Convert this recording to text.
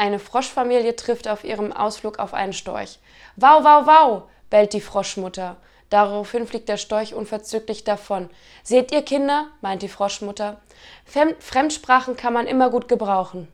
Eine Froschfamilie trifft auf ihrem Ausflug auf einen Storch. Wow, wow, wow, bellt die Froschmutter. Daraufhin fliegt der Storch unverzüglich davon. Seht ihr, Kinder, meint die Froschmutter, Fremdsprachen kann man immer gut gebrauchen.